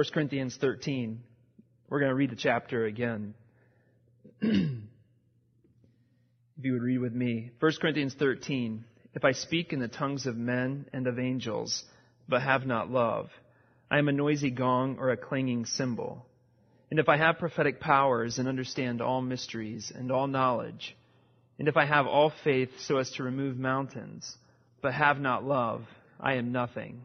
1 Corinthians 13. We're going to read the chapter again. if you would read with me. 1 Corinthians 13. If I speak in the tongues of men and of angels, but have not love, I am a noisy gong or a clanging cymbal. And if I have prophetic powers and understand all mysteries and all knowledge, and if I have all faith so as to remove mountains, but have not love, I am nothing.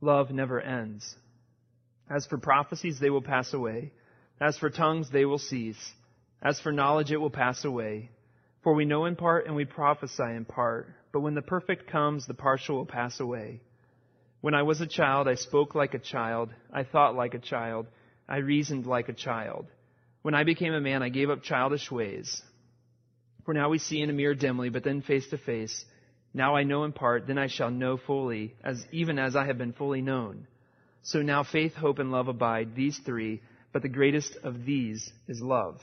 Love never ends. As for prophecies, they will pass away. As for tongues, they will cease. As for knowledge, it will pass away. For we know in part and we prophesy in part. But when the perfect comes, the partial will pass away. When I was a child, I spoke like a child. I thought like a child. I reasoned like a child. When I became a man, I gave up childish ways. For now we see in a mirror dimly, but then face to face. Now I know in part, then I shall know fully, as even as I have been fully known. So now faith, hope, and love abide, these three, but the greatest of these is love.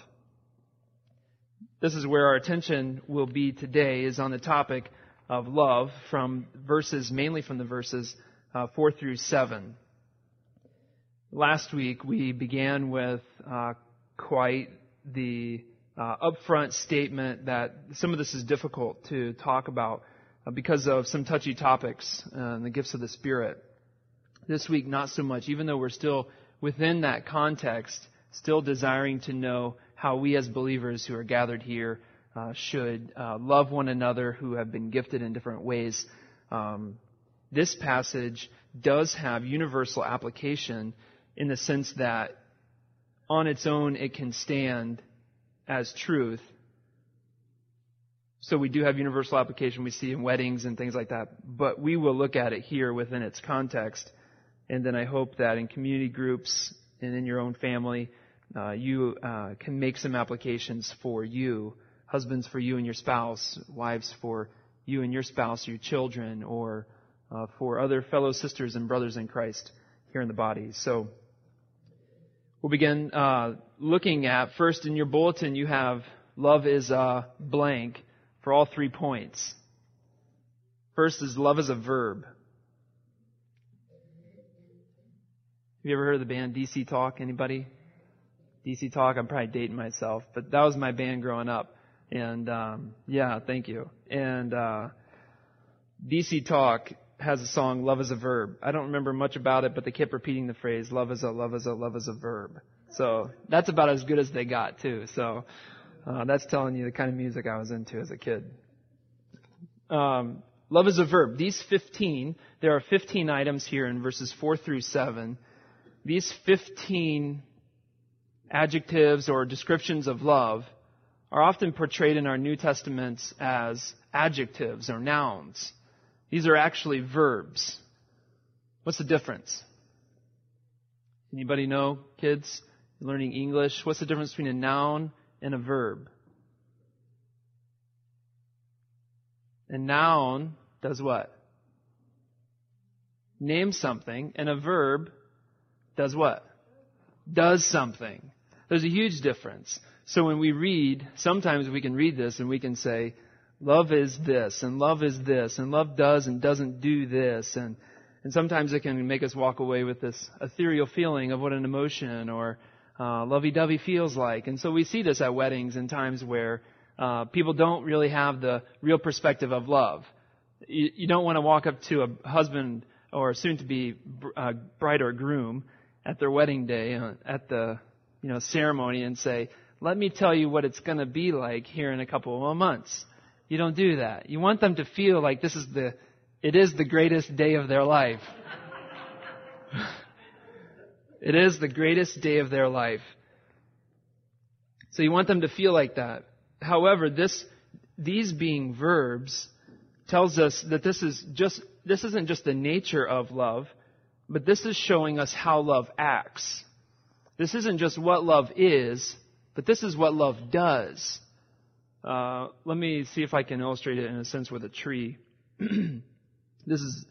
This is where our attention will be today, is on the topic of love from verses, mainly from the verses uh, 4 through 7. Last week we began with uh, quite the uh, upfront statement that some of this is difficult to talk about because of some touchy topics uh, and the gifts of the Spirit. This week, not so much, even though we're still within that context, still desiring to know how we as believers who are gathered here uh, should uh, love one another who have been gifted in different ways. Um, this passage does have universal application in the sense that on its own it can stand as truth. So we do have universal application we see in weddings and things like that, but we will look at it here within its context. And then I hope that in community groups and in your own family, uh, you uh, can make some applications for you, husbands for you and your spouse, wives for you and your spouse, your children, or uh, for other fellow sisters and brothers in Christ here in the body. So we'll begin uh, looking at first in your bulletin. You have love is a blank for all three points. First is love is a verb. Have you ever heard of the band DC Talk? Anybody? DC Talk. I'm probably dating myself, but that was my band growing up. And um, yeah, thank you. And uh, DC Talk has a song, Love is a Verb. I don't remember much about it, but they kept repeating the phrase, Love is a, love is a, love is a verb. So that's about as good as they got, too. So uh, that's telling you the kind of music I was into as a kid. Um, love is a verb. These 15, there are 15 items here in verses 4 through 7. These 15 adjectives or descriptions of love are often portrayed in our New Testaments as adjectives or nouns. These are actually verbs. What's the difference? Anybody know, kids? Learning English. What's the difference between a noun and a verb? A noun does what? Name something, and a verb does what? Does something. There's a huge difference. So when we read, sometimes we can read this and we can say, love is this, and love is this, and love does and doesn't do this, and, and sometimes it can make us walk away with this ethereal feeling of what an emotion or uh, lovey-dovey feels like. And so we see this at weddings and times where uh, people don't really have the real perspective of love. You, you don't want to walk up to a husband or soon-to-be uh, bride or groom at their wedding day, uh, at the you know ceremony, and say, "Let me tell you what it's going to be like here in a couple of months." You don't do that. You want them to feel like this is the, it is the greatest day of their life. It is the greatest day of their life. So you want them to feel like that. However, this, these being verbs tells us that this is just, this isn't just the nature of love, but this is showing us how love acts. This isn't just what love is, but this is what love does. Uh, let me see if I can illustrate it in a sense with a tree. this is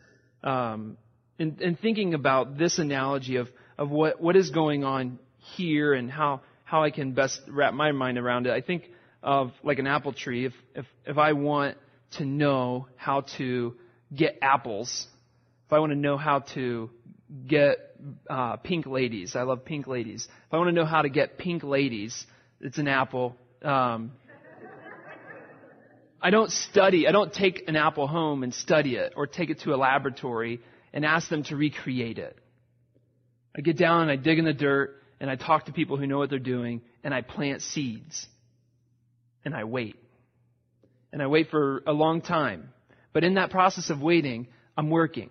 um, in, in, thinking about this analogy of, of what, what is going on here and how, how I can best wrap my mind around it. I think of like an apple tree. If, if, if I want to know how to get apples, if I want to know how to get uh, pink ladies, I love pink ladies. If I want to know how to get pink ladies, it's an apple. Um, I don't study, I don't take an apple home and study it or take it to a laboratory and ask them to recreate it. I get down and I dig in the dirt and I talk to people who know what they're doing and I plant seeds and I wait. And I wait for a long time. But in that process of waiting, I'm working.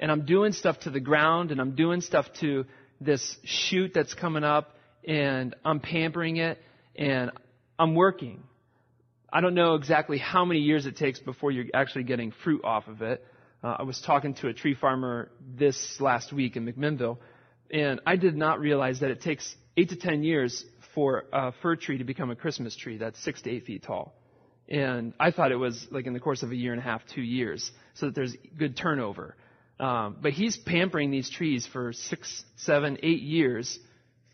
And I'm doing stuff to the ground and I'm doing stuff to this shoot that's coming up and I'm pampering it and I'm working. I don't know exactly how many years it takes before you're actually getting fruit off of it. Uh, I was talking to a tree farmer this last week in McMinnville, and I did not realize that it takes eight to ten years for a fir tree to become a Christmas tree that's six to eight feet tall. And I thought it was like in the course of a year and a half, two years, so that there's good turnover. Um, but he's pampering these trees for six, seven, eight years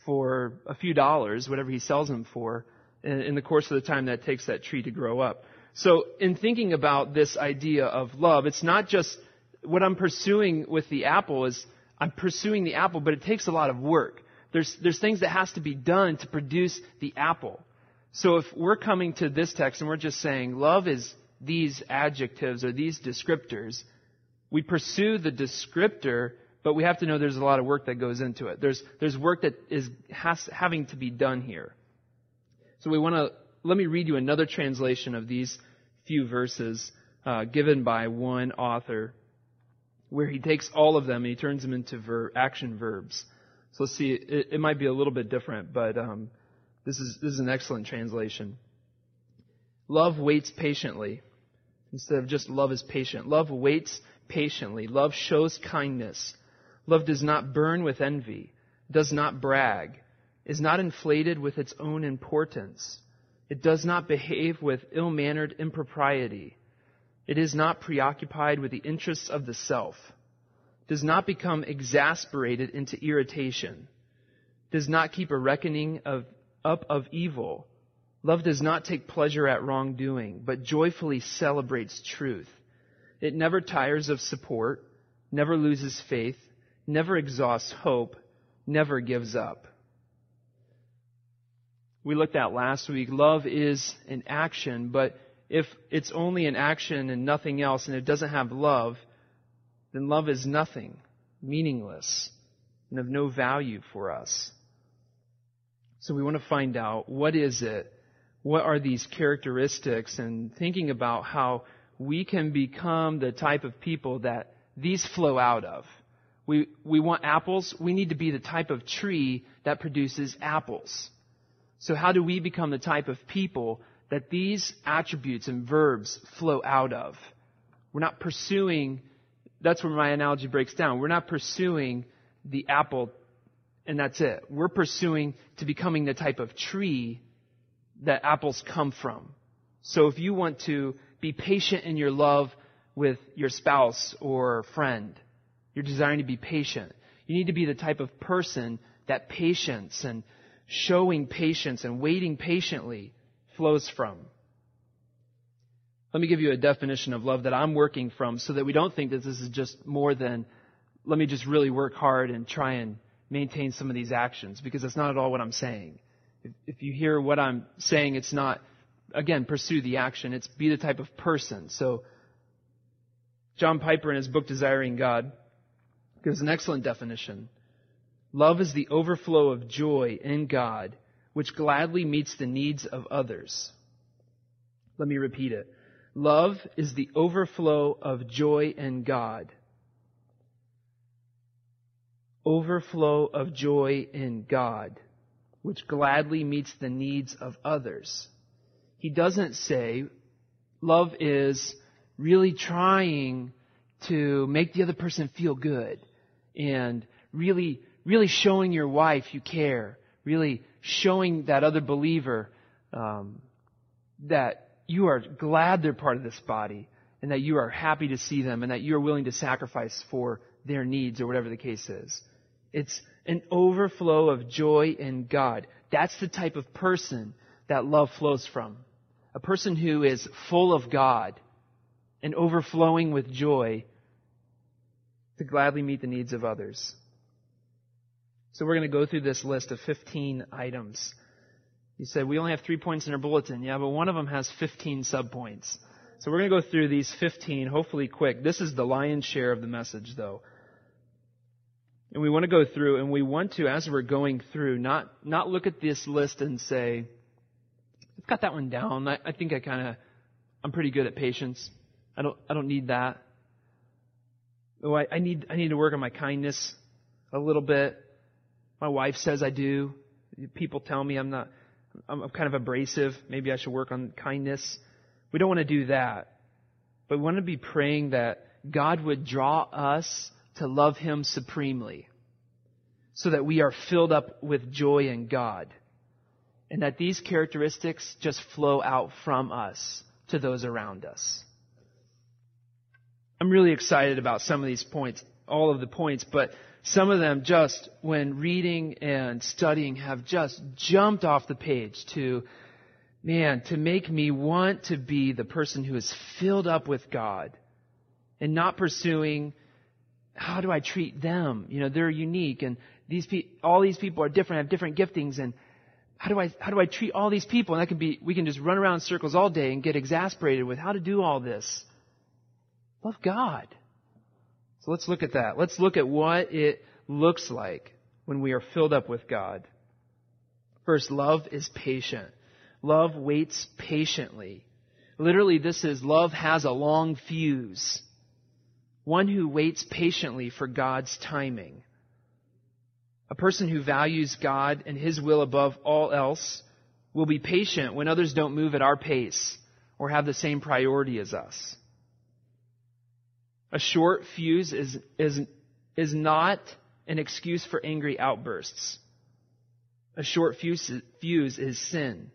for a few dollars, whatever he sells them for, in, in the course of the time that takes that tree to grow up. So in thinking about this idea of love, it's not just what I'm pursuing with the apple is I'm pursuing the apple, but it takes a lot of work. There's, there's things that has to be done to produce the apple. So if we're coming to this text and we're just saying love is these adjectives or these descriptors, we pursue the descriptor, but we have to know there's a lot of work that goes into it. There's, there's work that is has, having to be done here. So we want to, let me read you another translation of these few verses uh, given by one author where he takes all of them and he turns them into ver- action verbs. So let's see, it, it, might be a little bit different, but um, this, is, this is an excellent translation. Love waits patiently instead of just love is patient. Love waits patiently. Love shows kindness. Love does not burn with envy, does not brag, is not inflated with its own importance. It does not behave with ill mannered impropriety. It is not preoccupied with the interests of the self, does not become exasperated into irritation, does not keep a reckoning of, up of evil. Love does not take pleasure at wrongdoing, but joyfully celebrates truth. It never tires of support, never loses faith, never exhausts hope, never gives up. We looked at last week, love is an action, but if it's only an action and nothing else and it doesn't have love, then love is nothing, meaningless, and of no value for us. So we want to find out what is it? What are these characteristics? And thinking about how we can become the type of people that these flow out of. We, we want apples. We need to be the type of tree that produces apples. So how do we become the type of people that these attributes and verbs flow out of? We're not pursuing, that's where my analogy breaks down. We're not pursuing the apple and that's it. We're pursuing to becoming the type of tree that apples come from. So if you want to be patient in your love with your spouse or friend. You're desiring to be patient. You need to be the type of person that patience and showing patience and waiting patiently flows from. Let me give you a definition of love that I'm working from so that we don't think that this is just more than let me just really work hard and try and maintain some of these actions because that's not at all what I'm saying. If, if you hear what I'm saying, it's not again, pursue the action. It's be the type of person. So, John Piper in his book Desiring God gives an excellent definition. Love is the overflow of joy in God, which gladly meets the needs of others. Let me repeat it. Love is the overflow of joy in God. Overflow of joy in God, which gladly meets the needs of others he doesn't say love is really trying to make the other person feel good and really, really showing your wife you care, really showing that other believer um, that you are glad they're part of this body and that you are happy to see them and that you are willing to sacrifice for their needs or whatever the case is. It's an overflow of joy in God. That's the type of person that love flows from. A person who is full of God and overflowing with joy to gladly meet the needs of others. So we're going to go through this list of 15 items. You said we only have three points in our bulletin. Yeah, but one of them has 15 subpoints. So we're going to go through these 15, hopefully quick. This is the lion's share of the message, though. And we want to go through, and we want to, as we're going through, not, not look at this list and say, I've got that one down. I, I think I kind of, I'm pretty good at patience. I don't, I don't need that. Oh, I, I need, I need to work on my kindness a little bit. My wife says I do. People tell me I'm not, I'm, kind of abrasive. Maybe I should work on kindness. We don't want to do that. But we want to be praying that God would draw us to love Him supremely so that we are filled up with joy in God and that these characteristics just flow out from us to those around us. I'm really excited about some of these points, all of the points, but some of them just, when reading and studying, have just jumped off the page to, man, to make me want to be the person who is filled up with God and not pursuing how do I treat them? You know, they're unique and these pe- all these people are different, have different giftings and how do I how do I treat all these people? And that can be we can just run around in circles all day and get exasperated with how to do all this. Love God. So let's look at that. Let's look at what it looks like when we are filled up with God. First, love is patient. Love waits patiently. Literally, this is love has a long fuse one who waits patiently for God's timing. A person who values God and His will above all else will be patient when others don't move at our pace or have the same priority as us. A short fuse is, is, is not an excuse for angry outbursts. A short fuse, fuse is sin.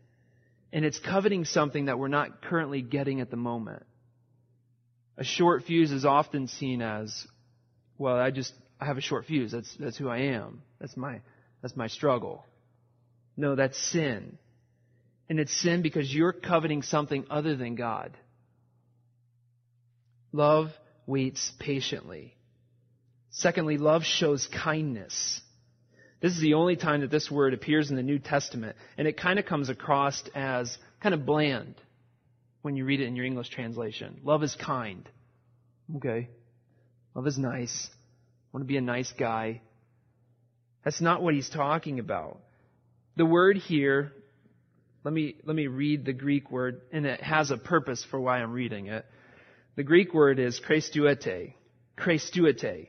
And it's coveting something that we're not currently getting at the moment. A short fuse is often seen as, well, I just, I have a short fuse. That's, that's who I am. That's my, that's my struggle. No, that's sin. And it's sin because you're coveting something other than God. Love waits patiently. Secondly, love shows kindness. This is the only time that this word appears in the New Testament, and it kind of comes across as kind of bland when you read it in your English translation. Love is kind. Okay. Love is nice. I want to be a nice guy. That's not what he's talking about. The word here, let me, let me read the Greek word, and it has a purpose for why I'm reading it. The Greek word is krestuete. Krestuete.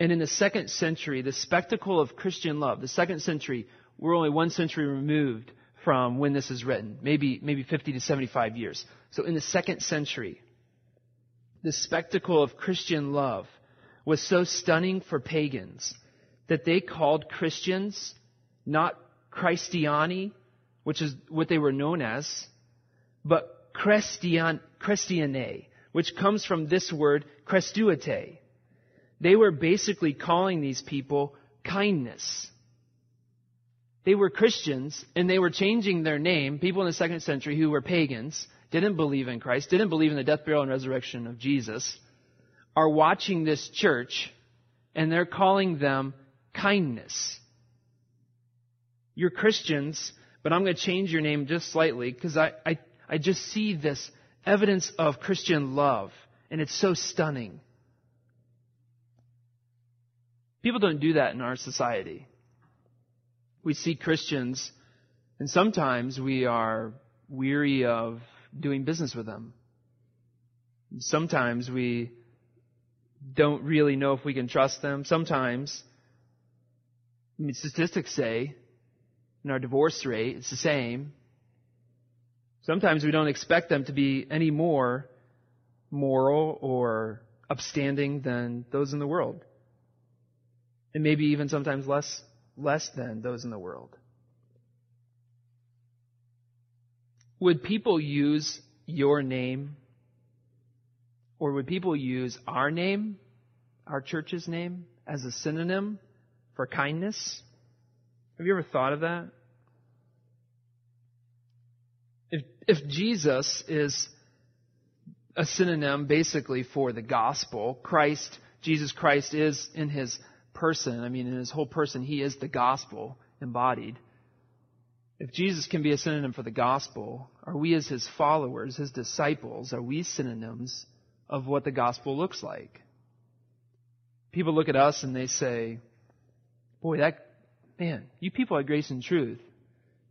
And in the second century, the spectacle of Christian love, the second century, we're only one century removed from when this is written, maybe, maybe 50 to 75 years. So in the second century, the spectacle of Christian love was so stunning for pagans that they called Christians not Christiani, which is what they were known as, but Christian, Christiane, which comes from this word, Crestuite. They were basically calling these people kindness. They were Christians and they were changing their name. People in the second century who were pagans, didn't believe in Christ, didn't believe in the death, burial, and resurrection of Jesus, are watching this church and they're calling them kindness. You're Christians, but I'm going to change your name just slightly because I, I, I just see this evidence of Christian love and it's so stunning. People don't do that in our society we see Christians, and sometimes we are weary of doing business with them. Sometimes we don't really know if we can trust them. Sometimes, I mean, statistics say in our divorce rate, it's the same. Sometimes we don't expect them to be any more moral or upstanding than those in the world. and maybe even sometimes less, less than those in the world. Would people use your name or would people use our name, our church's name, as a synonym for kindness? Have you ever thought of that? If, if Jesus is a synonym basically for the gospel, Christ, Jesus Christ is in his person, I mean, in his whole person, he is the gospel embodied. If Jesus can be a synonym for the gospel, are we as his followers, his disciples, are we synonyms of what the gospel looks like? People look at us and they say, boy, that, man, you people at Grace and Truth,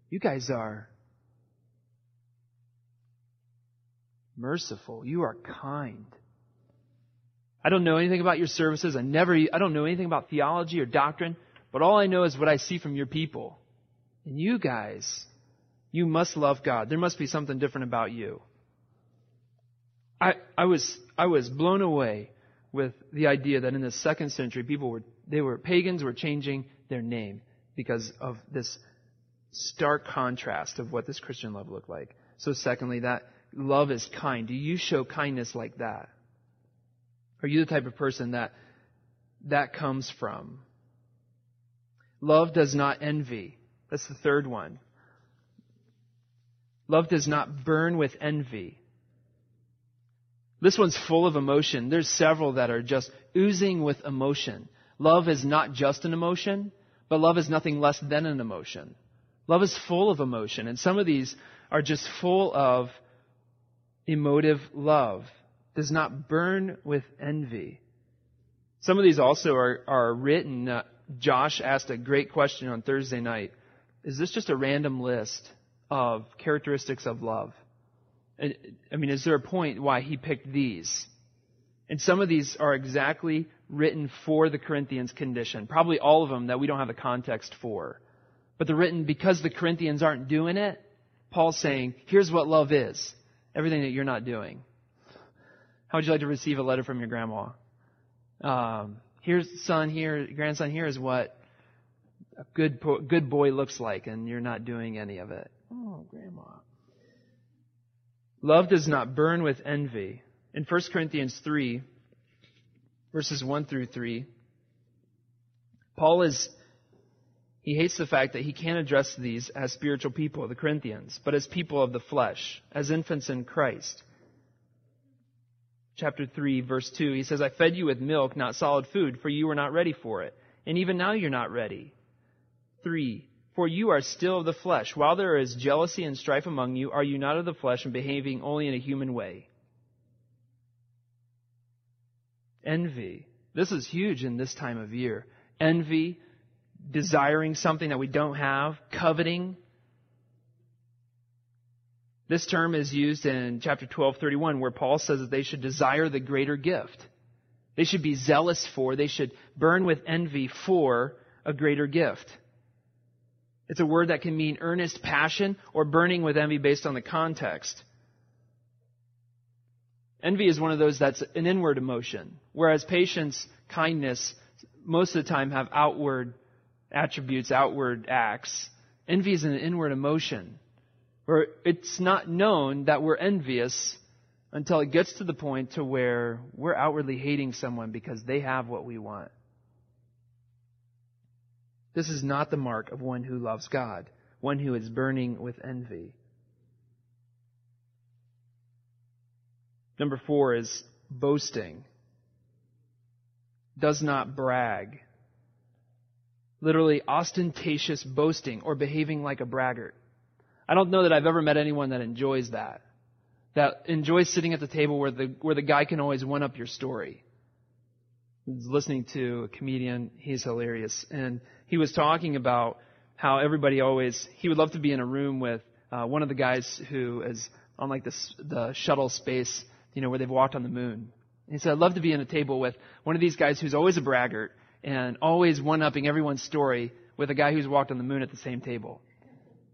you guys are merciful. You are kind. I don't know anything about your services. I never, I don't know anything about theology or doctrine, but all I know is what I see from your people. And you guys, you must love God. There must be something different about you. I, I was, I was blown away with the idea that in the second century, people were, they were, pagans were changing their name because of this stark contrast of what this Christian love looked like. So secondly, that love is kind. Do you show kindness like that? Are you the type of person that that comes from? Love does not envy. That's the third one. Love does not burn with envy. This one's full of emotion. There's several that are just oozing with emotion. Love is not just an emotion, but love is nothing less than an emotion. Love is full of emotion, and some of these are just full of emotive love. Does not burn with envy. Some of these also are, are written. Uh, Josh asked a great question on Thursday night is this just a random list of characteristics of love? I mean, is there a point why he picked these? And some of these are exactly written for the Corinthians condition. Probably all of them that we don't have the context for. But they're written because the Corinthians aren't doing it. Paul's saying, here's what love is. Everything that you're not doing. How would you like to receive a letter from your grandma? Um, here's son here, grandson here is what a good good boy looks like, and you're not doing any of it. Oh, grandma. Love does not burn with envy. In 1 Corinthians 3, verses 1 through 3, Paul is he hates the fact that he can't address these as spiritual people, the Corinthians, but as people of the flesh, as infants in Christ. Chapter 3, verse 2, he says, I fed you with milk, not solid food, for you were not ready for it. And even now you're not ready. 3. For you are still of the flesh. While there is jealousy and strife among you, are you not of the flesh and behaving only in a human way? Envy. This is huge in this time of year. Envy, desiring something that we don't have, coveting. This term is used in chapter 12:31 where Paul says that they should desire the greater gift. They should be zealous for, they should burn with envy for a greater gift. It's a word that can mean earnest passion or burning with envy based on the context. Envy is one of those that's an inward emotion, whereas patience, kindness, most of the time have outward attributes, outward acts. Envy is an inward emotion, where it's not known that we're envious until it gets to the point to where we're outwardly hating someone because they have what we want. This is not the mark of one who loves God, one who is burning with envy. Number four is boasting. Does not brag. Literally ostentatious boasting or behaving like a braggart. I don't know that I've ever met anyone that enjoys that. That enjoys sitting at the table where the, where the guy can always one up your story. I was listening to a comedian. He's hilarious. And he was talking about how everybody always he would love to be in a room with uh, one of the guys who is on like this the shuttle space, you know, where they've walked on the moon. And he said, I'd love to be in a table with one of these guys who's always a braggart and always one-upping everyone's story with a guy who's walked on the moon at the same table.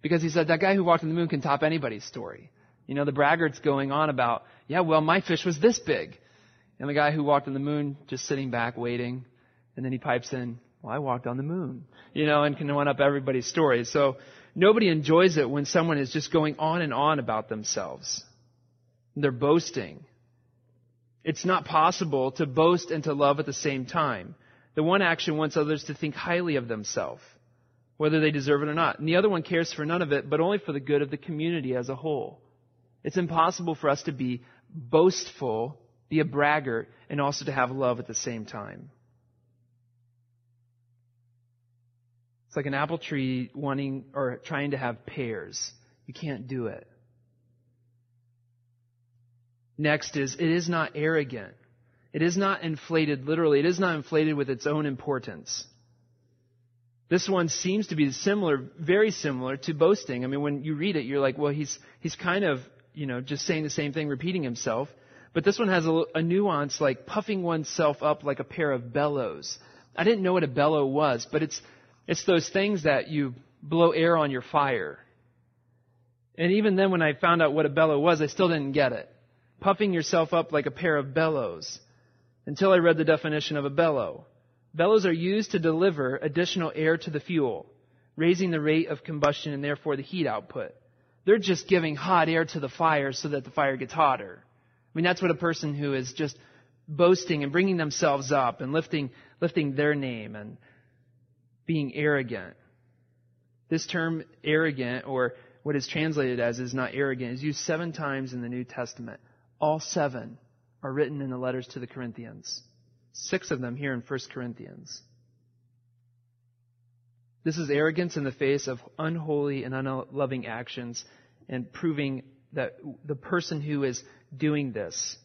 Because he said that guy who walked on the moon can top anybody's story. You know, the braggart's going on about, yeah, well, my fish was this big. And the guy who walked on the moon just sitting back waiting. And then he pipes in, Well, I walked on the moon, you know, and can one up everybody's stories. So nobody enjoys it when someone is just going on and on about themselves. They're boasting. It's not possible to boast and to love at the same time. The one action wants others to think highly of themselves, whether they deserve it or not. And the other one cares for none of it, but only for the good of the community as a whole. It's impossible for us to be boastful, be a braggart, and also to have love at the same time. It's like an apple tree wanting or trying to have pears. You can't do it. Next is, it is not arrogant. It is not inflated literally. It is not inflated with its own importance. This one seems to be similar, very similar to boasting. I mean, when you read it, you're like, well, he's, he's kind of, you know, just saying the same thing, repeating himself. But this one has a, a nuance like puffing oneself up like a pair of bellows. I didn't know what a bellow was, but it's, it's those things that you blow air on your fire. And even then, when I found out what a bellow was, I still didn't get it. Puffing yourself up like a pair of bellows until I read the definition of a bellow. Bellows are used to deliver additional air to the fuel, raising the rate of combustion and therefore the heat output. They're just giving hot air to the fire so that the fire gets hotter. I mean, that's what a person who is just boasting and bringing themselves up and lifting, lifting their name and being arrogant. This term arrogant, or what is translated as is not arrogant, is used seven times in the New Testament. All seven are written in the letters to the Corinthians. Six of them here in 1 Corinthians. This is arrogance in the face of unholy and unloving actions and proving that the person who is doing this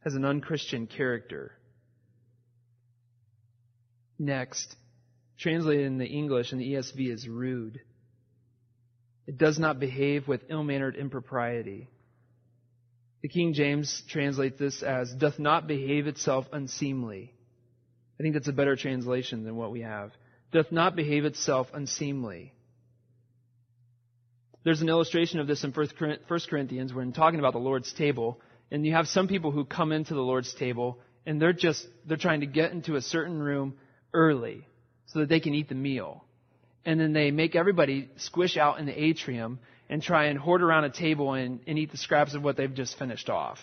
has an unchristian character. Next, translated in the English and the ESV is rude. It does not behave with ill mannered impropriety. The King James translates this as doth not behave itself unseemly. I think that's a better translation than what we have. Doth not behave itself unseemly. There's an illustration of this in 1 Corinthians when talking about the Lord's table, and you have some people who come into the Lord's table and they're just, they're trying to get into a certain room early so that they can eat the meal. And then they make everybody squish out in the atrium and try and hoard around a table and, and eat the scraps of what they've just finished off.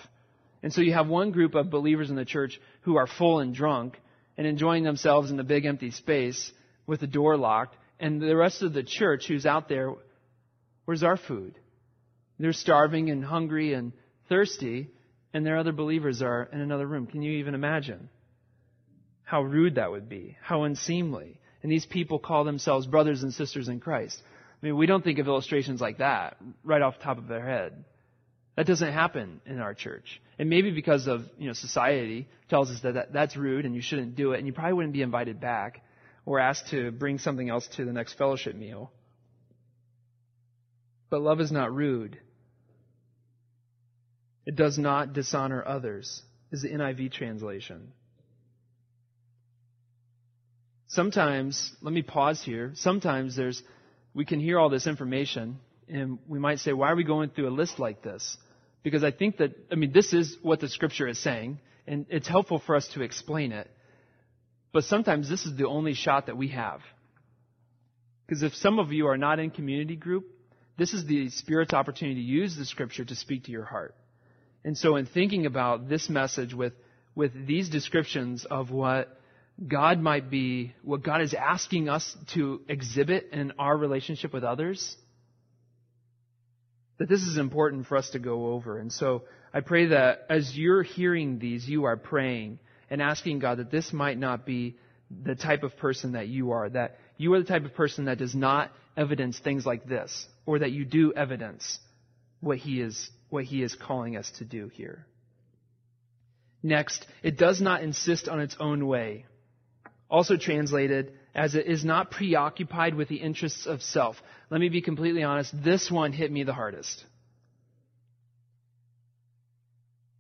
And so you have one group of believers in the church who are full and drunk and enjoying themselves in the big empty space with the door locked, and the rest of the church who's out there, where's our food? They're starving and hungry and thirsty, and their other believers are in another room. Can you even imagine? How rude that would be. How unseemly. And these people call themselves brothers and sisters in Christ. I mean, we don't think of illustrations like that right off the top of their head. That doesn't happen in our church. And maybe because of, you know, society tells us that, that that's rude and you shouldn't do it and you probably wouldn't be invited back or asked to bring something else to the next fellowship meal. But love is not rude. It does not dishonor others, is the NIV translation. Sometimes, let me pause here. Sometimes there's we can hear all this information and we might say, why are we going through a list like this? Because I think that, I mean, this is what the scripture is saying, and it's helpful for us to explain it. But sometimes this is the only shot that we have. Because if some of you are not in community group, this is the Spirit's opportunity to use the scripture to speak to your heart. And so in thinking about this message with, with these descriptions of what God might be, what God is asking us to exhibit in our relationship with others, that this is important for us to go over. And so I pray that as you're hearing these, you are praying and asking God that this might not be the type of person that you are, that you are the type of person that does not evidence things like this, or that you do evidence what he is, what he is calling us to do here. Next, it does not insist on its own way also translated as it is not preoccupied with the interests of self. Let me be completely honest, this one hit me the hardest.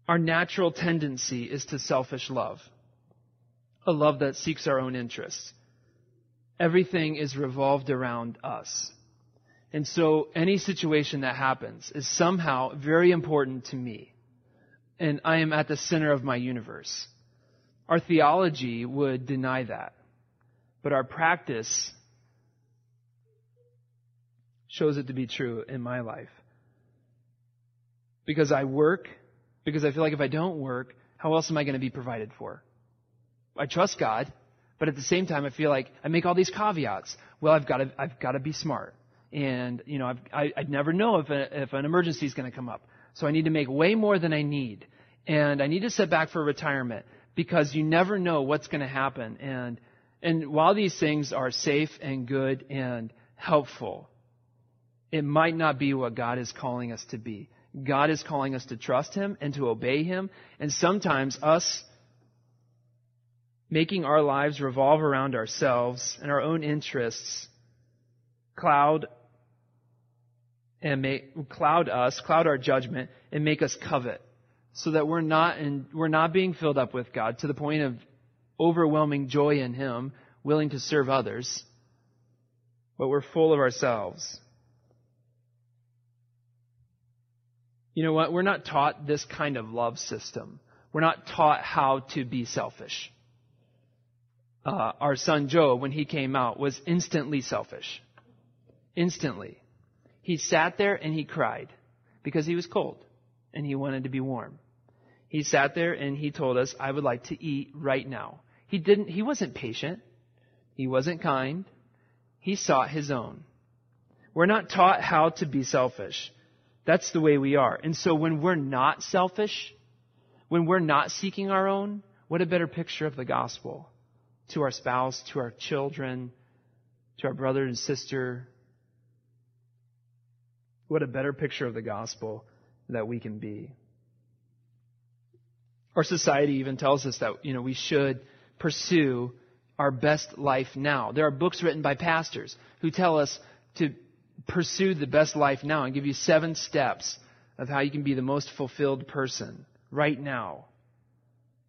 Our natural tendency is to selfish love, a love that seeks our own interests. Everything is revolved around us. And so any situation that happens is somehow very important to me. And I am at the center of my universe. Our theology would deny that. But our practice shows it to be true in my life. Because I work, because I feel like if I don't work, how else am I going to be provided for? I trust God, but at the same time, I feel like I make all these caveats. Well, I've got to, I've got to be smart. And, you know, I've, I, I never know if, a, if an emergency is going to come up. So I need to make way more than I need. And I need to set back for retirement because you never know what's going to happen. And, and while these things are safe and good and helpful, it might not be what God is calling us to be. God is calling us to trust Him and to obey Him. And sometimes us making our lives revolve around ourselves and our own interests cloud and make, cloud us, cloud our judgment, and make us covet, so that we're not in, we're not being filled up with God to the point of overwhelming joy in Him, willing to serve others, but we're full of ourselves. You know what? We're not taught this kind of love system. We're not taught how to be selfish uh, our son Joe, when he came out, was instantly selfish. Instantly. He sat there and he cried because he was cold and he wanted to be warm. He sat there and he told us, I would like to eat right now. He didn't, he wasn't patient. He wasn't kind. He sought his own. We're not taught how to be selfish. That's the way we are. And so when we're not selfish, when we're not seeking our own, what a better picture of the gospel to our spouse, to our children, to our brother and sister. What a better picture of the gospel that we can be. Our society even tells us that, you know, we should pursue our best life now. There are books written by pastors who tell us to pursue the best life now and give you seven steps of how you can be the most fulfilled person right now.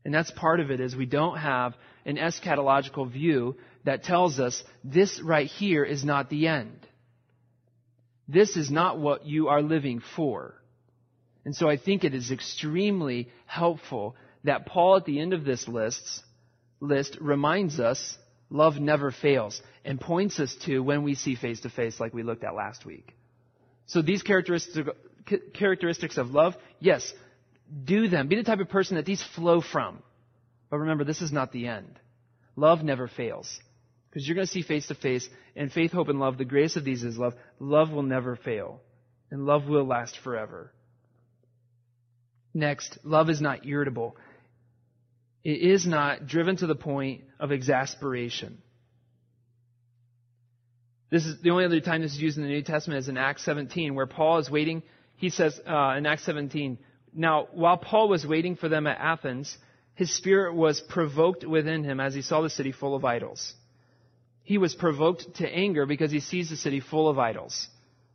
And that's part of it is we don't have an eschatological view that tells us this right here is not the end. This is not what you are living for. And so I think it is extremely helpful that Paul at the end of this list, list reminds us love never fails and points us to when we see face to face like we looked at last week. So these characteristics, characteristics of love, yes, do them. Be the type of person that these flow from. But remember, this is not the end. Love never fails. Because you're going to see face to face, and faith, hope, and love, the greatest of these is love. Love will never fail. And love will last forever. Next, love is not irritable. It is not driven to the point of exasperation. This is the only other time this is used in the New Testament is in Acts 17, where Paul is waiting. He says uh, in Acts 17, now, while Paul was waiting for them at Athens, his spirit was provoked within him as he saw the city full of idols. He was provoked to anger because he sees the city full of idols.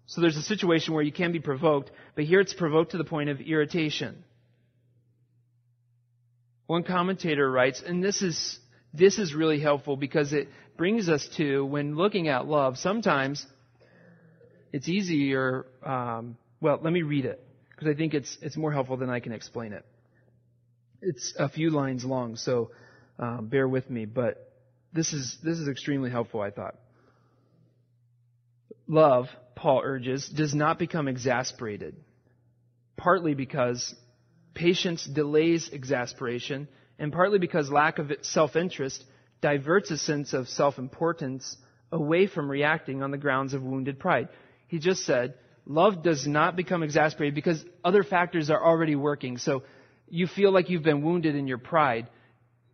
So there's a situation where you can be provoked, but here it's provoked to the point of irritation. One commentator writes, and this is, this is really helpful because it brings us to, when looking at love, sometimes it's easier, um, well, let me read it because I think it's, it's more helpful than I can explain it. It's a few lines long, so um, bear with me, but this is, this is extremely helpful, I thought. Love, Paul urges, does not become exasperated, partly because patience delays exasperation, and partly because lack of self interest diverts a sense of self importance away from reacting on the grounds of wounded pride. He just said, love does not become exasperated because other factors are already working. So you feel like you've been wounded in your pride.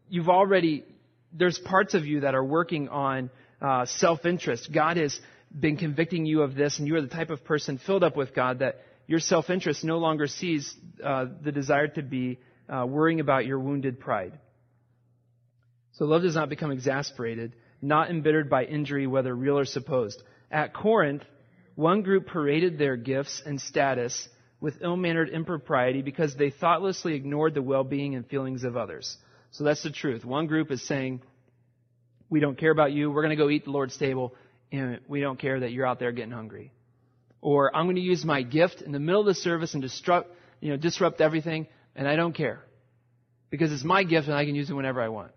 You've already, there's parts of you that are working on uh, self-interest. God has been convicting you of this, and you are the type of person filled up with God that your self-interest no longer sees uh, the desire to be uh, worrying about your wounded pride. So love does not become exasperated, not embittered by injury, whether real or supposed. At Corinth, one group paraded their gifts and status with ill mannered impropriety because they thoughtlessly ignored the well being and feelings of others. So that's the truth. One group is saying, We don't care about you. We're going to go eat the Lord's table, and we don't care that you're out there getting hungry. Or I'm going to use my gift in the middle of the service and disrupt, you know, disrupt everything, and I don't care. because it's my gift and I can use it whenever I want.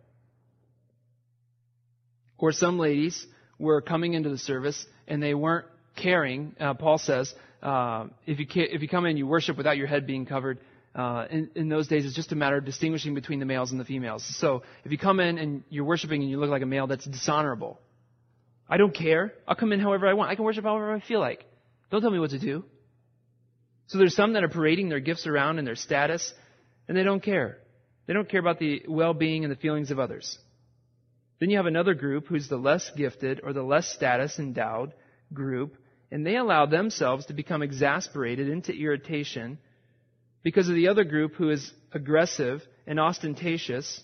Or some ladies were coming into the service and they weren't caring. Uh, Paul says, uh, if you if you come in, you worship without your head being covered. Uh, in, in those days, it's just a matter of distinguishing between the males and the females. So if you come in and you're worshiping and you look like a male, that's dishonorable. I don't care. I'll come in however I want. I can worship however I feel like. Don't tell me what to do. So there's some that are parading their gifts around and their status, and they don't care. They don't care about the well-being and the feelings of others. Then you have another group who's the less gifted or the less status endowed group, and they allow themselves to become exasperated into irritation because of the other group who is aggressive and ostentatious,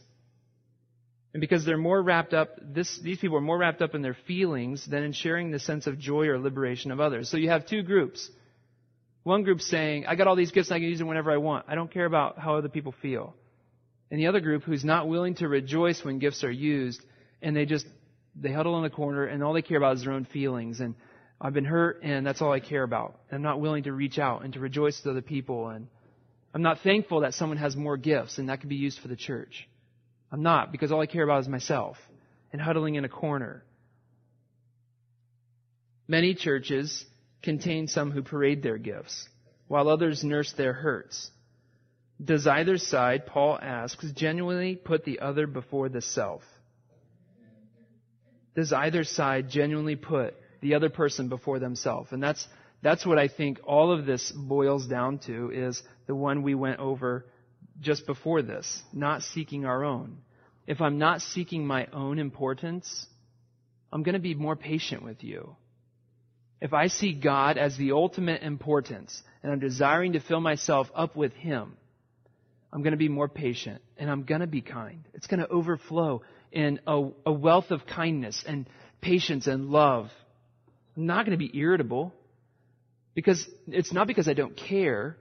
and because they're more wrapped up, this, these people are more wrapped up in their feelings than in sharing the sense of joy or liberation of others. So you have two groups. One group saying, I got all these gifts and I can use them whenever I want. I don't care about how other people feel. And the other group who's not willing to rejoice when gifts are used and they just, they huddle in the corner and all they care about is their own feelings and I've been hurt and that's all I care about. I'm not willing to reach out and to rejoice with other people and I'm not thankful that someone has more gifts and that could be used for the church. I'm not because all I care about is myself and huddling in a corner. Many churches contain some who parade their gifts, while others nurse their hurts. Does either side, Paul asks, genuinely put the other before the self? Does either side genuinely put the other person before themselves? And that's, that's what I think all of this boils down to is the one we went over just before this, not seeking our own. If I'm not seeking my own importance, I'm going to be more patient with you. If I see God as the ultimate importance and I'm desiring to fill myself up with Him, I'm going to be more patient and I'm going to be kind. It's going to overflow in a, a wealth of kindness and patience and love. I'm not going to be irritable because it's not because I don't care,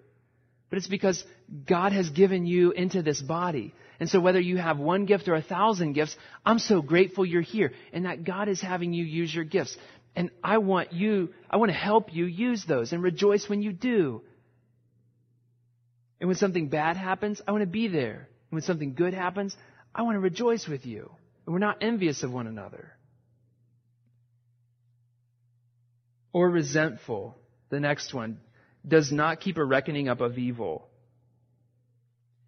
but it's because God has given you into this body. And so whether you have one gift or a thousand gifts, I'm so grateful you're here and that God is having you use your gifts. And I want you, I want to help you use those and rejoice when you do. And when something bad happens, I want to be there. And when something good happens, I want to rejoice with you. And we're not envious of one another. Or resentful, the next one, does not keep a reckoning up of evil.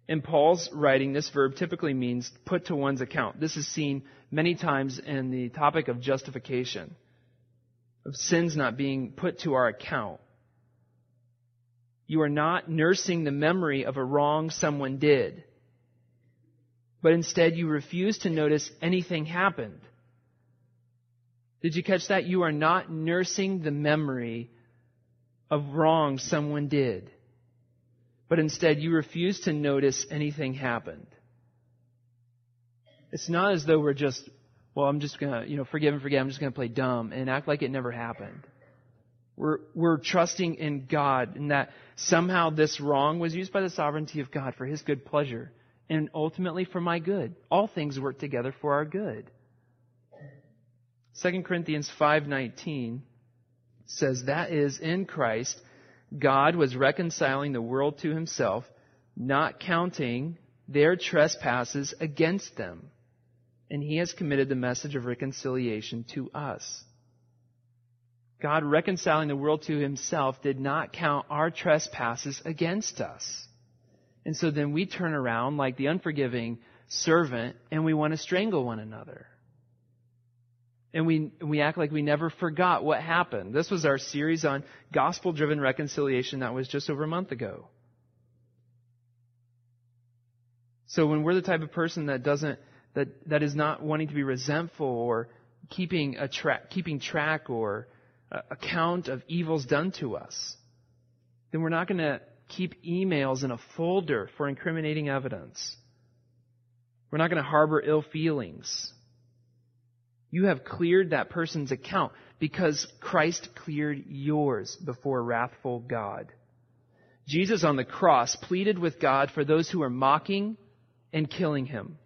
In Paul's writing, this verb typically means put to one's account. This is seen many times in the topic of justification of sins not being put to our account. You are not nursing the memory of a wrong someone did, but instead you refuse to notice anything happened. Did you catch that? You are not nursing the memory of wrong someone did, but instead you refuse to notice anything happened. It's not as though we're just well, I'm just gonna, you know, forgive and forget. I'm just gonna play dumb and act like it never happened. We're, we're trusting in God and that somehow this wrong was used by the sovereignty of God for His good pleasure and ultimately for my good. All things work together for our good. 2 Corinthians 5:19 says that is in Christ God was reconciling the world to himself not counting their trespasses against them and he has committed the message of reconciliation to us. God reconciling the world to himself did not count our trespasses against us. And so then we turn around like the unforgiving servant and we want to strangle one another. And we, we act like we never forgot what happened. This was our series on gospel driven reconciliation that was just over a month ago. So when we're the type of person that doesn't that, that is not wanting to be resentful or keeping, a tra- keeping track or account of evils done to us, then we're not going to keep emails in a folder for incriminating evidence. We're not going to harbor ill feelings. You have cleared that person's account because Christ cleared yours before wrathful God. Jesus on the cross pleaded with God for those who are mocking and killing him.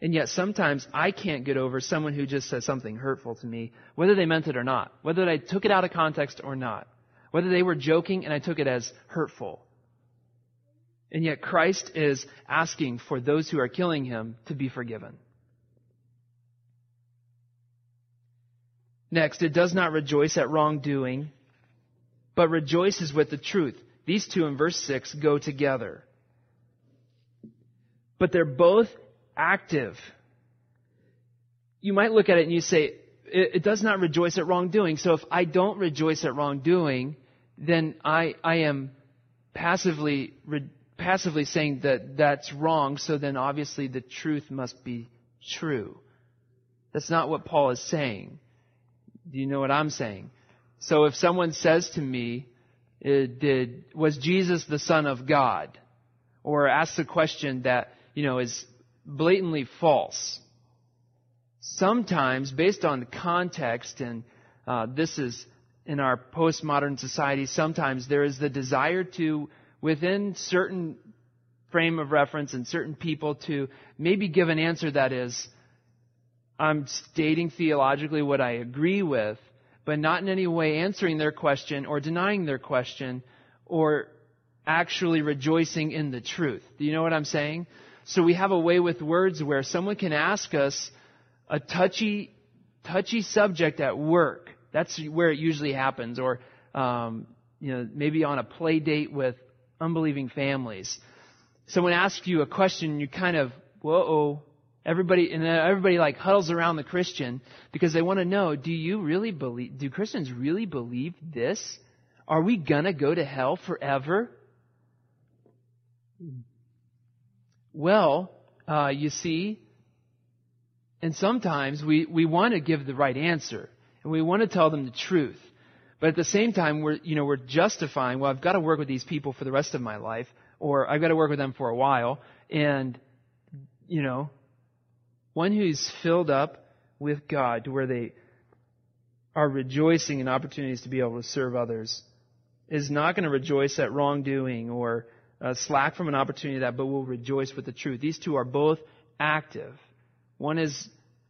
And yet sometimes I can't get over someone who just says something hurtful to me, whether they meant it or not, whether I took it out of context or not, whether they were joking and I took it as hurtful. And yet Christ is asking for those who are killing him to be forgiven. Next, it does not rejoice at wrongdoing, but rejoices with the truth. These two in verse 6 go together. But they're both active. You might look at it and you say, it, does not rejoice at wrongdoing. So if I don't rejoice at wrongdoing, then I, I am passively, re, passively saying that that's wrong. So then obviously the truth must be true. That's not what Paul is saying. Do you know what I'm saying? So if someone says to me, uh, did, was Jesus the Son of God? Or asks a question that, you know, is blatantly false. Sometimes, based on the context, and uh, this is in our postmodern society, sometimes there is the desire to, within certain frame of reference and certain people, to maybe give an answer that is, I'm stating theologically what I agree with, but not in any way answering their question or denying their question or actually rejoicing in the truth. Do you know what I'm saying? So we have a way with words where someone can ask us a touchy, touchy subject at work. That's where it usually happens, or um, you know, maybe on a play date with unbelieving families. Someone asks you a question, you kind of, whoa, Everybody and everybody like huddles around the Christian because they want to know, do you really believe do Christians really believe this? Are we gonna go to hell forever? Well, uh, you see, and sometimes we, we want to give the right answer and we want to tell them the truth. But at the same time, we're, you know, we're justifying, well, I've got to work with these people for the rest of my life, or I've got to work with them for a while, and, you know, one who's filled up with God to where they are rejoicing in opportunities to be able to serve others is not going to rejoice at wrongdoing or uh, slack from an opportunity that, but will rejoice with the truth. These two are both active. One is,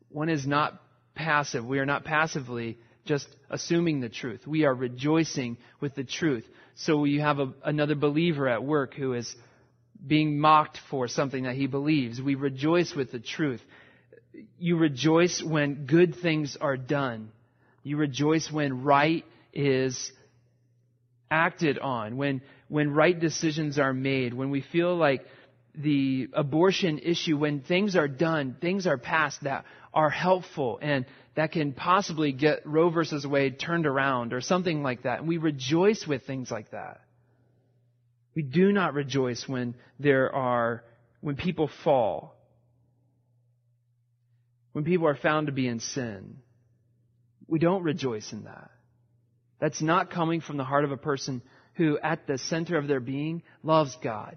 one is not passive. We are not passively just assuming the truth. We are rejoicing with the truth. So you have a, another believer at work who is being mocked for something that he believes. We rejoice with the truth you rejoice when good things are done. You rejoice when right is acted on, when, when right decisions are made, when we feel like the abortion issue, when things are done, things are passed that are helpful and that can possibly get Roe versus Wade turned around or something like that. And we rejoice with things like that. We do not rejoice when there are, when people fall when people are found to be in sin. We don't rejoice in that. That's not coming from the heart of a person who, at the center of their being, loves God.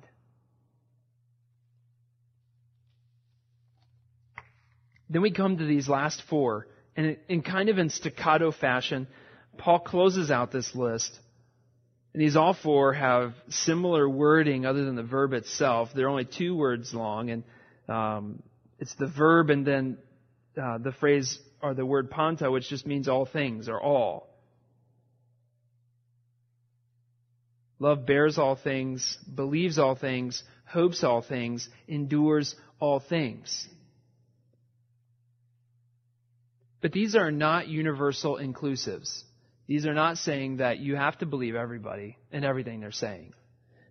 Then we come to these last four, and in kind of in staccato fashion, Paul closes out this list. And these all four have similar wording other than the verb itself. They're only two words long, and um, it's the verb and then uh, the phrase or the word panta, which just means all things or all. Love bears all things, believes all things, hopes all things, endures all things. But these are not universal inclusives. These are not saying that you have to believe everybody and everything they're saying.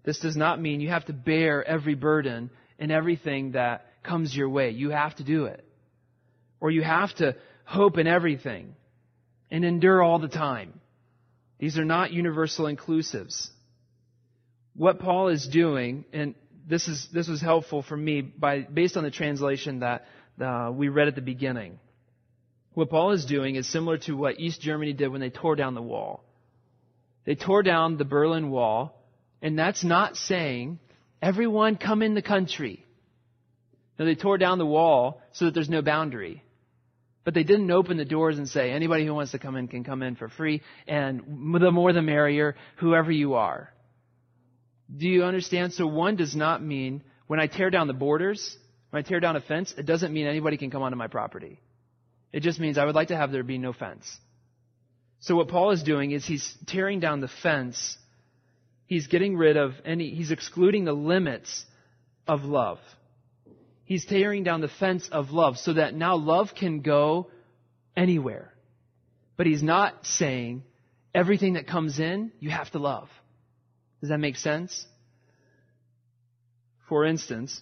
This does not mean you have to bear every burden and everything that comes your way. You have to do it or you have to hope in everything and endure all the time. These are not universal inclusives. What Paul is doing, and this is this was helpful for me by based on the translation that uh, we read at the beginning. What Paul is doing is similar to what East Germany did when they tore down the wall. They tore down the Berlin Wall, and that's not saying everyone come in the country. No, they tore down the wall so that there's no boundary. But they didn't open the doors and say, anybody who wants to come in can come in for free, and the more the merrier, whoever you are. Do you understand? So one does not mean, when I tear down the borders, when I tear down a fence, it doesn't mean anybody can come onto my property. It just means I would like to have there be no fence. So what Paul is doing is he's tearing down the fence He's getting rid of any, he's excluding the limits of love. He's tearing down the fence of love so that now love can go anywhere. But he's not saying everything that comes in, you have to love. Does that make sense? For instance,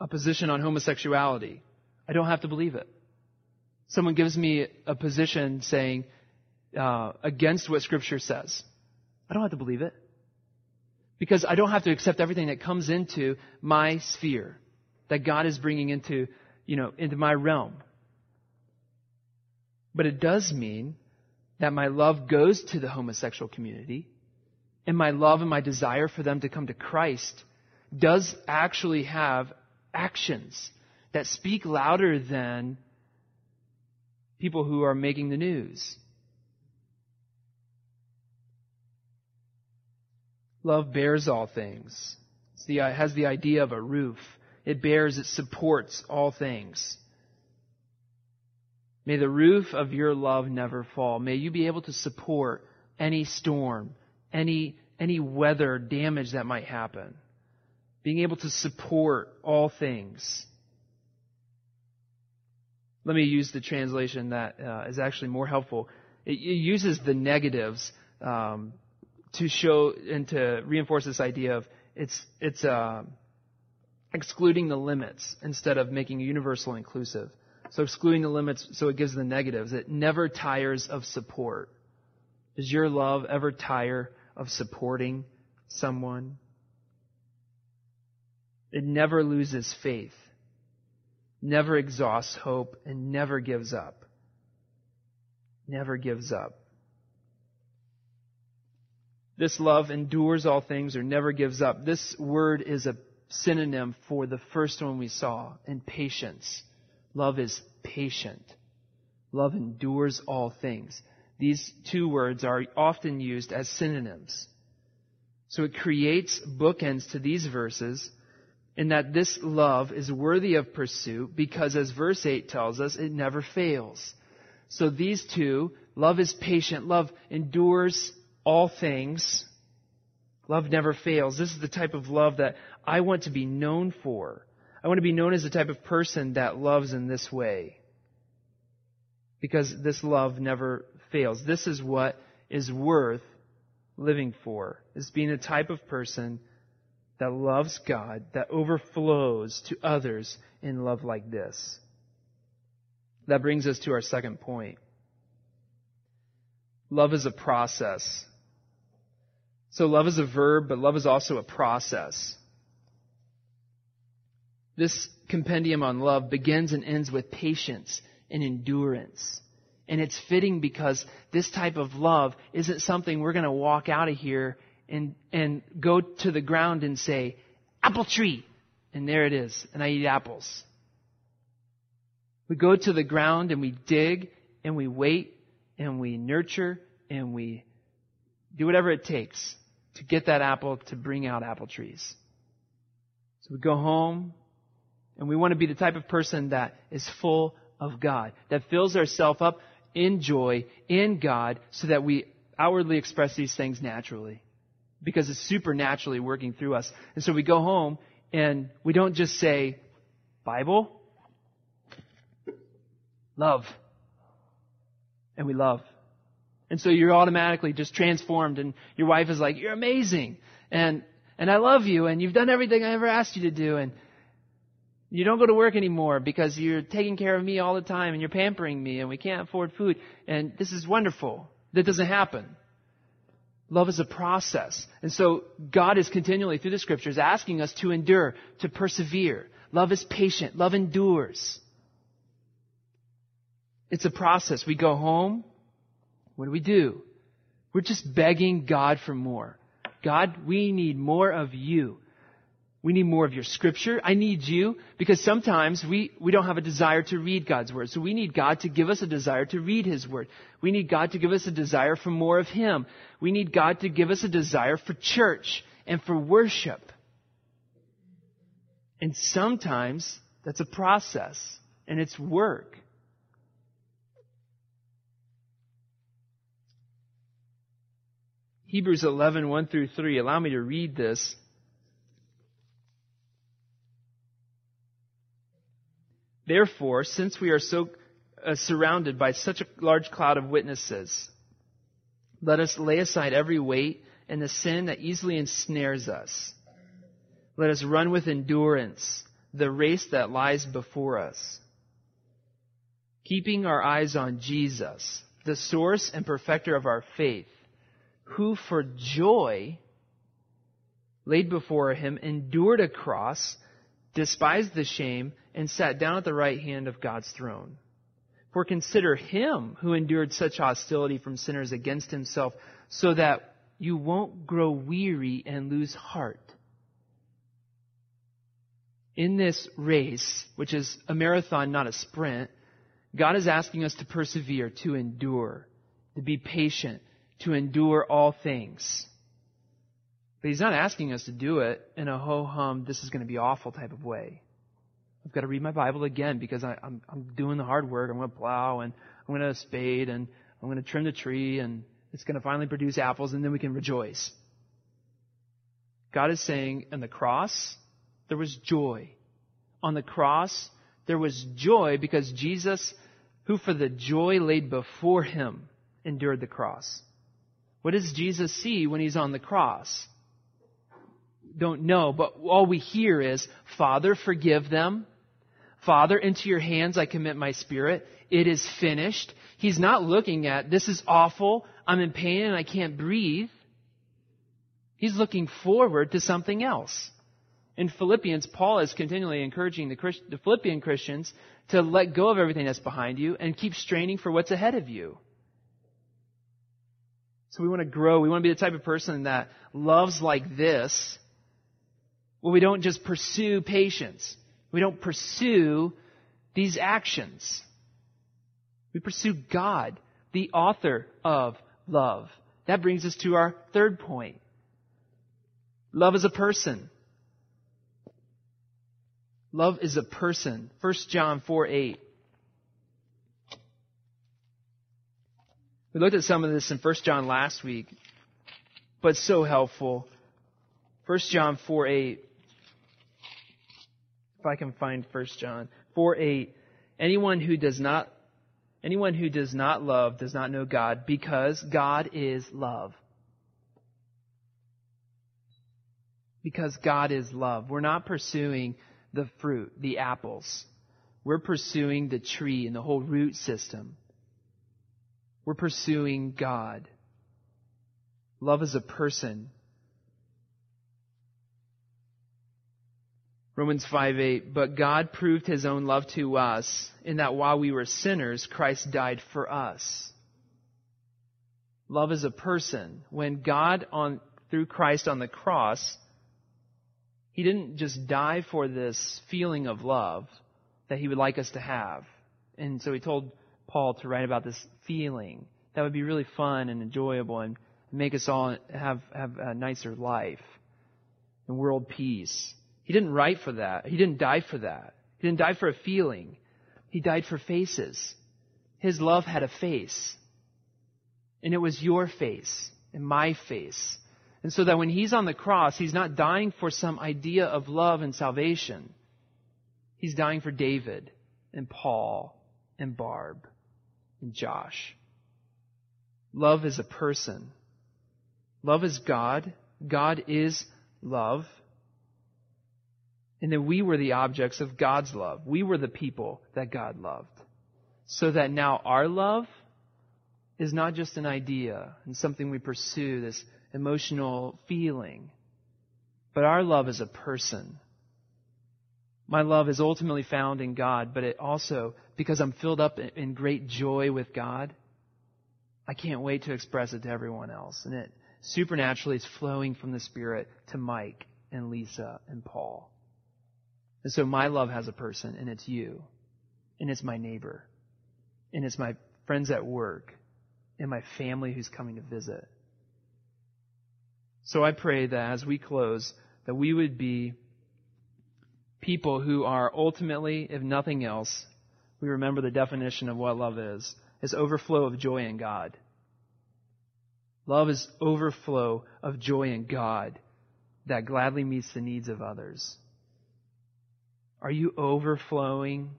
a position on homosexuality. I don't have to believe it. Someone gives me a position saying uh, against what Scripture says. I don't have to believe it. Because I don't have to accept everything that comes into my sphere that God is bringing into, you know, into my realm. But it does mean that my love goes to the homosexual community and my love and my desire for them to come to Christ does actually have actions that speak louder than people who are making the news. Love bears all things. It has the idea of a roof. It bears, it supports all things. May the roof of your love never fall. May you be able to support any storm, any, any weather damage that might happen. Being able to support all things. Let me use the translation that uh, is actually more helpful. It, it uses the negatives um, to show and to reinforce this idea of it's it's uh, excluding the limits instead of making universal inclusive. So excluding the limits, so it gives the negatives. It never tires of support. Does your love ever tire of supporting someone? It never loses faith, never exhausts hope, and never gives up. Never gives up. This love endures all things or never gives up. This word is a synonym for the first one we saw in patience. Love is patient. Love endures all things. These two words are often used as synonyms. So it creates bookends to these verses in that this love is worthy of pursuit because as verse 8 tells us, it never fails. So these two, love is patient, love endures all things. Love never fails. This is the type of love that I want to be known for. I want to be known as the type of person that loves in this way. Because this love never fails. This is what is worth living for, is being the type of person that loves God, that overflows to others in love like this. That brings us to our second point. Love is a process. So love is a verb, but love is also a process. This compendium on love begins and ends with patience and endurance. And it's fitting because this type of love isn't something we're going to walk out of here and, and go to the ground and say, apple tree. And there it is. And I eat apples. We go to the ground and we dig and we wait and we nurture and we do whatever it takes to get that apple to bring out apple trees. So we go home and we want to be the type of person that is full of God, that fills ourselves up in joy in God so that we outwardly express these things naturally because it's supernaturally working through us. And so we go home and we don't just say, Bible, love, and we love. And so you're automatically just transformed and your wife is like, you're amazing. And, and I love you and you've done everything I ever asked you to do. And you don't go to work anymore because you're taking care of me all the time and you're pampering me and we can't afford food. And this is wonderful. That doesn't happen. Love is a process. And so God is continually through the scriptures asking us to endure, to persevere. Love is patient. Love endures. It's a process. We go home what do we do? We're just begging God for more. God, we need more of you. We need more of your scripture. I need you because sometimes we, we don't have a desire to read God's word. So we need God to give us a desire to read his word. We need God to give us a desire for more of him. We need God to give us a desire for church and for worship. And sometimes that's a process and it's work. Hebrews 11, 1 through 3. Allow me to read this. Therefore, since we are so uh, surrounded by such a large cloud of witnesses, let us lay aside every weight and the sin that easily ensnares us. Let us run with endurance the race that lies before us, keeping our eyes on Jesus, the source and perfecter of our faith, who for joy laid before him endured a cross, despised the shame, and sat down at the right hand of God's throne. For consider him who endured such hostility from sinners against himself, so that you won't grow weary and lose heart. In this race, which is a marathon, not a sprint, God is asking us to persevere, to endure, to be patient, to endure all things. But He's not asking us to do it in a ho hum, this is going to be awful type of way. I've got to read my Bible again because I, am doing the hard work. I'm going to plow and I'm going to spade and I'm going to trim the tree and it's going to finally produce apples and then we can rejoice. God is saying on the cross, there was joy. On the cross, there was joy because Jesus, who for the joy laid before him, endured the cross. What does Jesus see when he's on the cross? Don't know, but all we hear is, Father, forgive them. Father, into your hands I commit my spirit. It is finished. He's not looking at, this is awful. I'm in pain and I can't breathe. He's looking forward to something else. In Philippians, Paul is continually encouraging the, Christ, the Philippian Christians to let go of everything that's behind you and keep straining for what's ahead of you. So we want to grow. We want to be the type of person that loves like this. Well, we don't just pursue patience. We don't pursue these actions. We pursue God, the author of love. That brings us to our third point. Love is a person. Love is a person. 1 John 4 8. We looked at some of this in 1 John last week, but so helpful. 1 John 4 8. If I can find 1 John 4 8. Anyone who does not anyone who does not love does not know God, because God is love. Because God is love. We're not pursuing the fruit, the apples. We're pursuing the tree and the whole root system. We're pursuing God. Love is a person. Romans 5 8, but God proved his own love to us in that while we were sinners, Christ died for us. Love is a person. When God on, through Christ on the cross, he didn't just die for this feeling of love that he would like us to have. And so he told Paul to write about this feeling. That would be really fun and enjoyable and make us all have, have a nicer life and world peace. He didn't write for that. He didn't die for that. He didn't die for a feeling. He died for faces. His love had a face. And it was your face and my face. And so that when he's on the cross, he's not dying for some idea of love and salvation. He's dying for David and Paul and Barb and Josh. Love is a person. Love is God. God is love. And that we were the objects of God's love. We were the people that God loved. So that now our love is not just an idea and something we pursue, this emotional feeling. But our love is a person. My love is ultimately found in God, but it also, because I'm filled up in great joy with God, I can't wait to express it to everyone else. And it supernaturally is flowing from the Spirit to Mike and Lisa and Paul. And so my love has a person, and it's you. And it's my neighbor. And it's my friends at work. And my family who's coming to visit. So I pray that as we close, that we would be people who are ultimately, if nothing else, we remember the definition of what love is, is overflow of joy in God. Love is overflow of joy in God that gladly meets the needs of others. Are you overflowing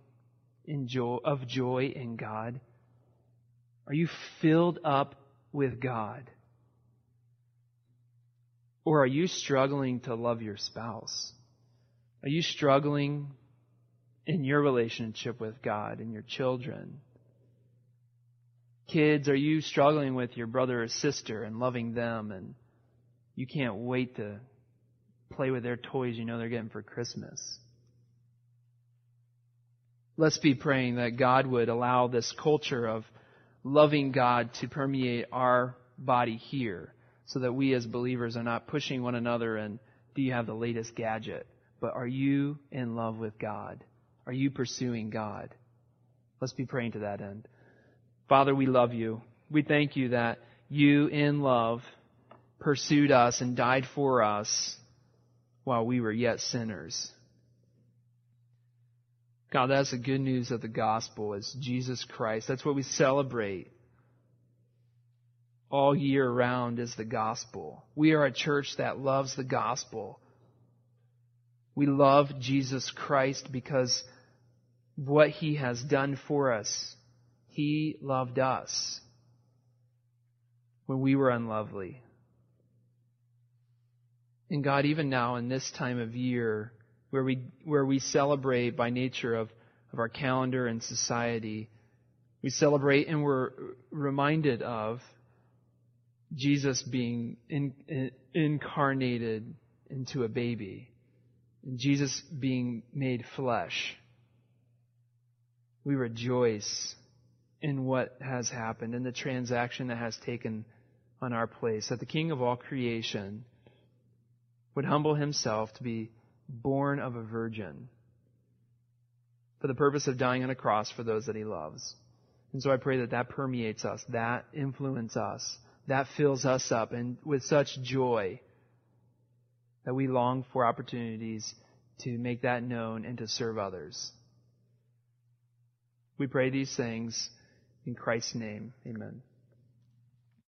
in joy, of joy in God? Are you filled up with God? Or are you struggling to love your spouse? Are you struggling in your relationship with God and your children? Kids, are you struggling with your brother or sister and loving them and you can't wait to play with their toys you know they're getting for Christmas? Let's be praying that God would allow this culture of loving God to permeate our body here so that we as believers are not pushing one another and do you have the latest gadget? But are you in love with God? Are you pursuing God? Let's be praying to that end. Father, we love you. We thank you that you in love pursued us and died for us while we were yet sinners. God, that's the good news of the gospel is Jesus Christ. That's what we celebrate all year round is the gospel. We are a church that loves the gospel. We love Jesus Christ because what he has done for us. He loved us when we were unlovely. And God, even now in this time of year, where we, where we celebrate by nature of, of our calendar and society, we celebrate and we're reminded of Jesus being in, in, incarnated into a baby, Jesus being made flesh. We rejoice in what has happened, in the transaction that has taken on our place, that the King of all creation would humble himself to be born of a virgin for the purpose of dying on a cross for those that he loves. And so I pray that that permeates us, that influences us, that fills us up and with such joy that we long for opportunities to make that known and to serve others. We pray these things in Christ's name. Amen.